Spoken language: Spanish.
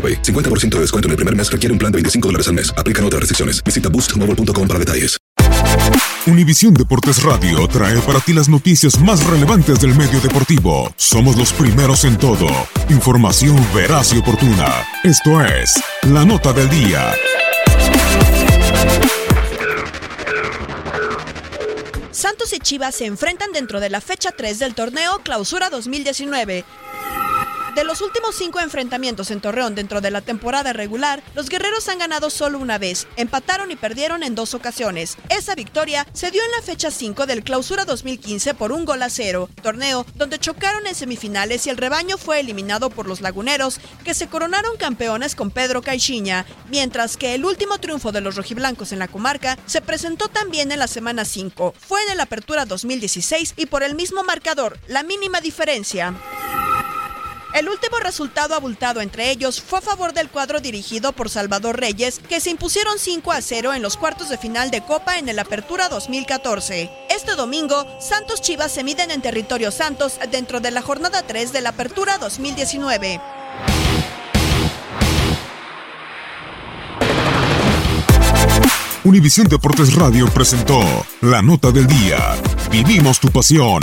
AroPay. 50% de descuento en el primer mes requiere un plan de 25 dólares al mes. Aplican otras restricciones. Visita boostmobile.com para detalles. Univisión Deportes Radio trae para ti las noticias más relevantes del medio deportivo. Somos los primeros en todo. Información veraz y oportuna. Esto es La Nota del Día. Santos y Chivas se enfrentan dentro de la fecha 3 del torneo Clausura 2019. De los últimos cinco enfrentamientos en Torreón dentro de la temporada regular, los guerreros han ganado solo una vez, empataron y perdieron en dos ocasiones. Esa victoria se dio en la fecha 5 del Clausura 2015 por un gol a cero, torneo donde chocaron en semifinales y el rebaño fue eliminado por los laguneros, que se coronaron campeones con Pedro Caixinha, mientras que el último triunfo de los rojiblancos en la comarca se presentó también en la semana 5. Fue en el Apertura 2016 y por el mismo marcador, la mínima diferencia. El último resultado abultado entre ellos fue a favor del cuadro dirigido por Salvador Reyes, que se impusieron 5 a 0 en los cuartos de final de Copa en el Apertura 2014. Este domingo, Santos Chivas se miden en territorio Santos dentro de la jornada 3 de la Apertura 2019. Univisión Deportes Radio presentó La Nota del Día. Vivimos tu pasión.